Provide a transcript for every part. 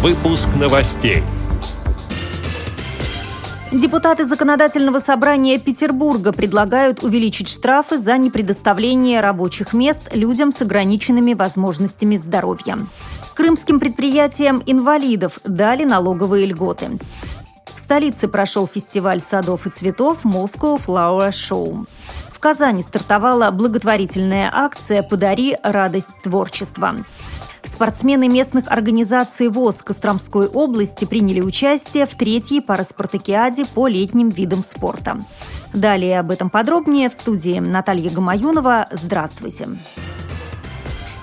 Выпуск новостей. Депутаты Законодательного собрания Петербурга предлагают увеличить штрафы за непредоставление рабочих мест людям с ограниченными возможностями здоровья. Крымским предприятиям инвалидов дали налоговые льготы. В столице прошел фестиваль садов и цветов Moscow Flower Show. В Казани стартовала благотворительная акция «Подари радость творчества». Спортсмены местных организаций ВОЗ Костромской области приняли участие в третьей параспартакиаде по летним видам спорта. Далее об этом подробнее в студии Наталья Гамаюнова. Здравствуйте. Здравствуйте.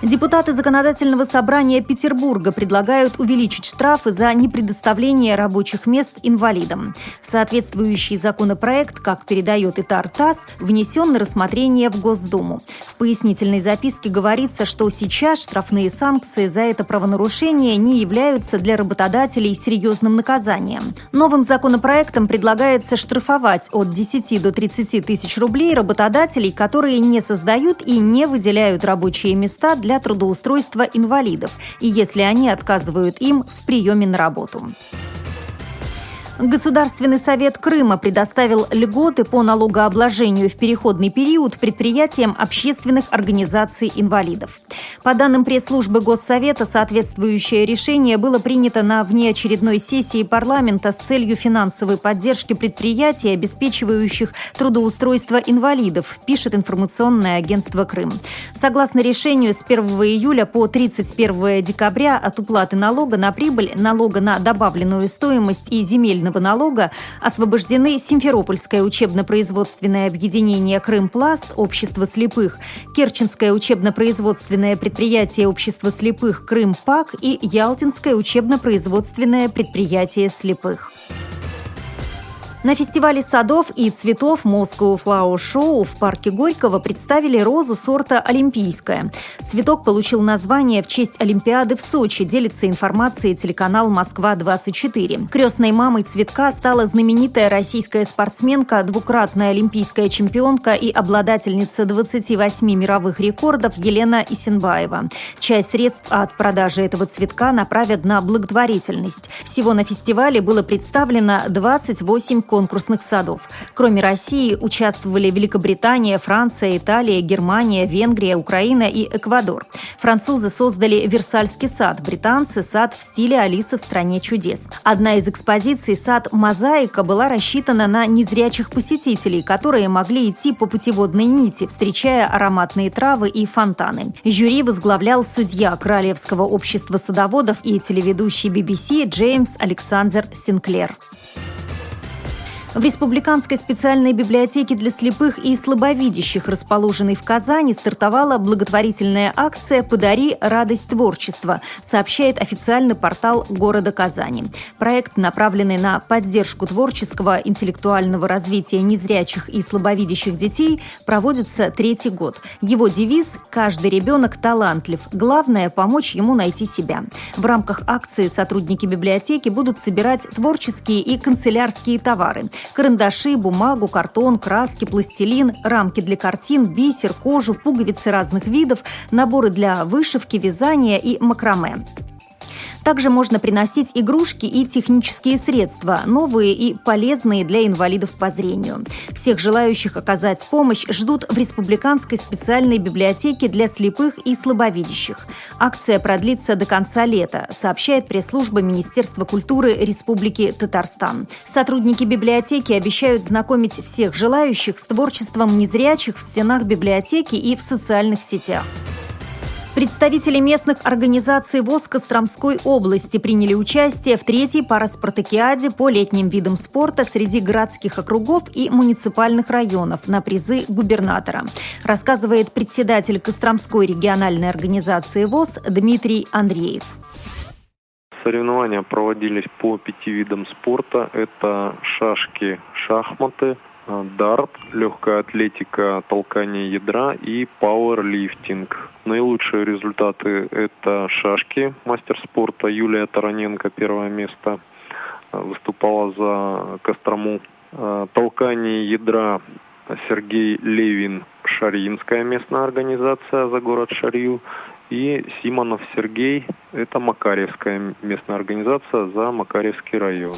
Депутаты Законодательного собрания Петербурга предлагают увеличить штрафы за непредоставление рабочих мест инвалидам. Соответствующий законопроект, как передает Итар ТАСС, внесен на рассмотрение в Госдуму. В пояснительной записке говорится, что сейчас штрафные санкции за это правонарушение не являются для работодателей серьезным наказанием. Новым законопроектом предлагается штрафовать от 10 до 30 тысяч рублей работодателей, которые не создают и не выделяют рабочие места для для трудоустройства инвалидов и если они отказывают им в приеме на работу. Государственный совет Крыма предоставил льготы по налогообложению в переходный период предприятиям общественных организаций инвалидов. По данным пресс-службы Госсовета, соответствующее решение было принято на внеочередной сессии парламента с целью финансовой поддержки предприятий, обеспечивающих трудоустройство инвалидов, пишет информационное агентство «Крым». Согласно решению, с 1 июля по 31 декабря от уплаты налога на прибыль, налога на добавленную стоимость и земельного подоходного налога освобождены Симферопольское учебно-производственное объединение «Крымпласт», Общество слепых, Керченское учебно-производственное предприятие Общества слепых «Крымпак» и Ялтинское учебно-производственное предприятие слепых. На фестивале садов и цветов Moscow Flower Show в парке Горького представили розу сорта «Олимпийская». Цветок получил название в честь Олимпиады в Сочи, делится информацией телеканал «Москва-24». Крестной мамой цветка стала знаменитая российская спортсменка, двукратная олимпийская чемпионка и обладательница 28 мировых рекордов Елена Исенбаева. Часть средств от продажи этого цветка направят на благотворительность. Всего на фестивале было представлено 28 конкурсных садов. Кроме России участвовали Великобритания, Франция, Италия, Германия, Венгрия, Украина и Эквадор. Французы создали Версальский сад, британцы – сад в стиле Алисы в «Стране чудес». Одна из экспозиций, сад «Мозаика», была рассчитана на незрячих посетителей, которые могли идти по путеводной нити, встречая ароматные травы и фонтаны. Жюри возглавлял судья Королевского общества садоводов и телеведущий BBC Джеймс Александр Синклер. В Республиканской специальной библиотеке для слепых и слабовидящих, расположенной в Казани, стартовала благотворительная акция «Подари радость творчества», сообщает официальный портал города Казани. Проект, направленный на поддержку творческого интеллектуального развития незрячих и слабовидящих детей, проводится третий год. Его девиз «Каждый ребенок талантлив. Главное – помочь ему найти себя». В рамках акции сотрудники библиотеки будут собирать творческие и канцелярские товары – Карандаши, бумагу, картон, краски, пластилин, рамки для картин, бисер, кожу, пуговицы разных видов, наборы для вышивки, вязания и макраме. Также можно приносить игрушки и технические средства, новые и полезные для инвалидов по зрению. Всех желающих оказать помощь ждут в Республиканской специальной библиотеке для слепых и слабовидящих. Акция продлится до конца лета, сообщает пресс-служба Министерства культуры Республики Татарстан. Сотрудники библиотеки обещают знакомить всех желающих с творчеством незрячих в стенах библиотеки и в социальных сетях. Представители местных организаций ВОЗ Костромской области приняли участие в третьей параспартакиаде по летним видам спорта среди городских округов и муниципальных районов на призы губернатора, рассказывает председатель Костромской региональной организации ВОЗ Дмитрий Андреев. Соревнования проводились по пяти видам спорта. Это шашки, шахматы, дарт, легкая атлетика, толкание ядра и пауэрлифтинг. Наилучшие результаты – это шашки, мастер спорта Юлия Тараненко, первое место, э, выступала за Кострому. Э, толкание ядра Сергей Левин, Шарьинская местная организация за город Шарью. И Симонов Сергей – это Макаревская местная организация за Макаревский район.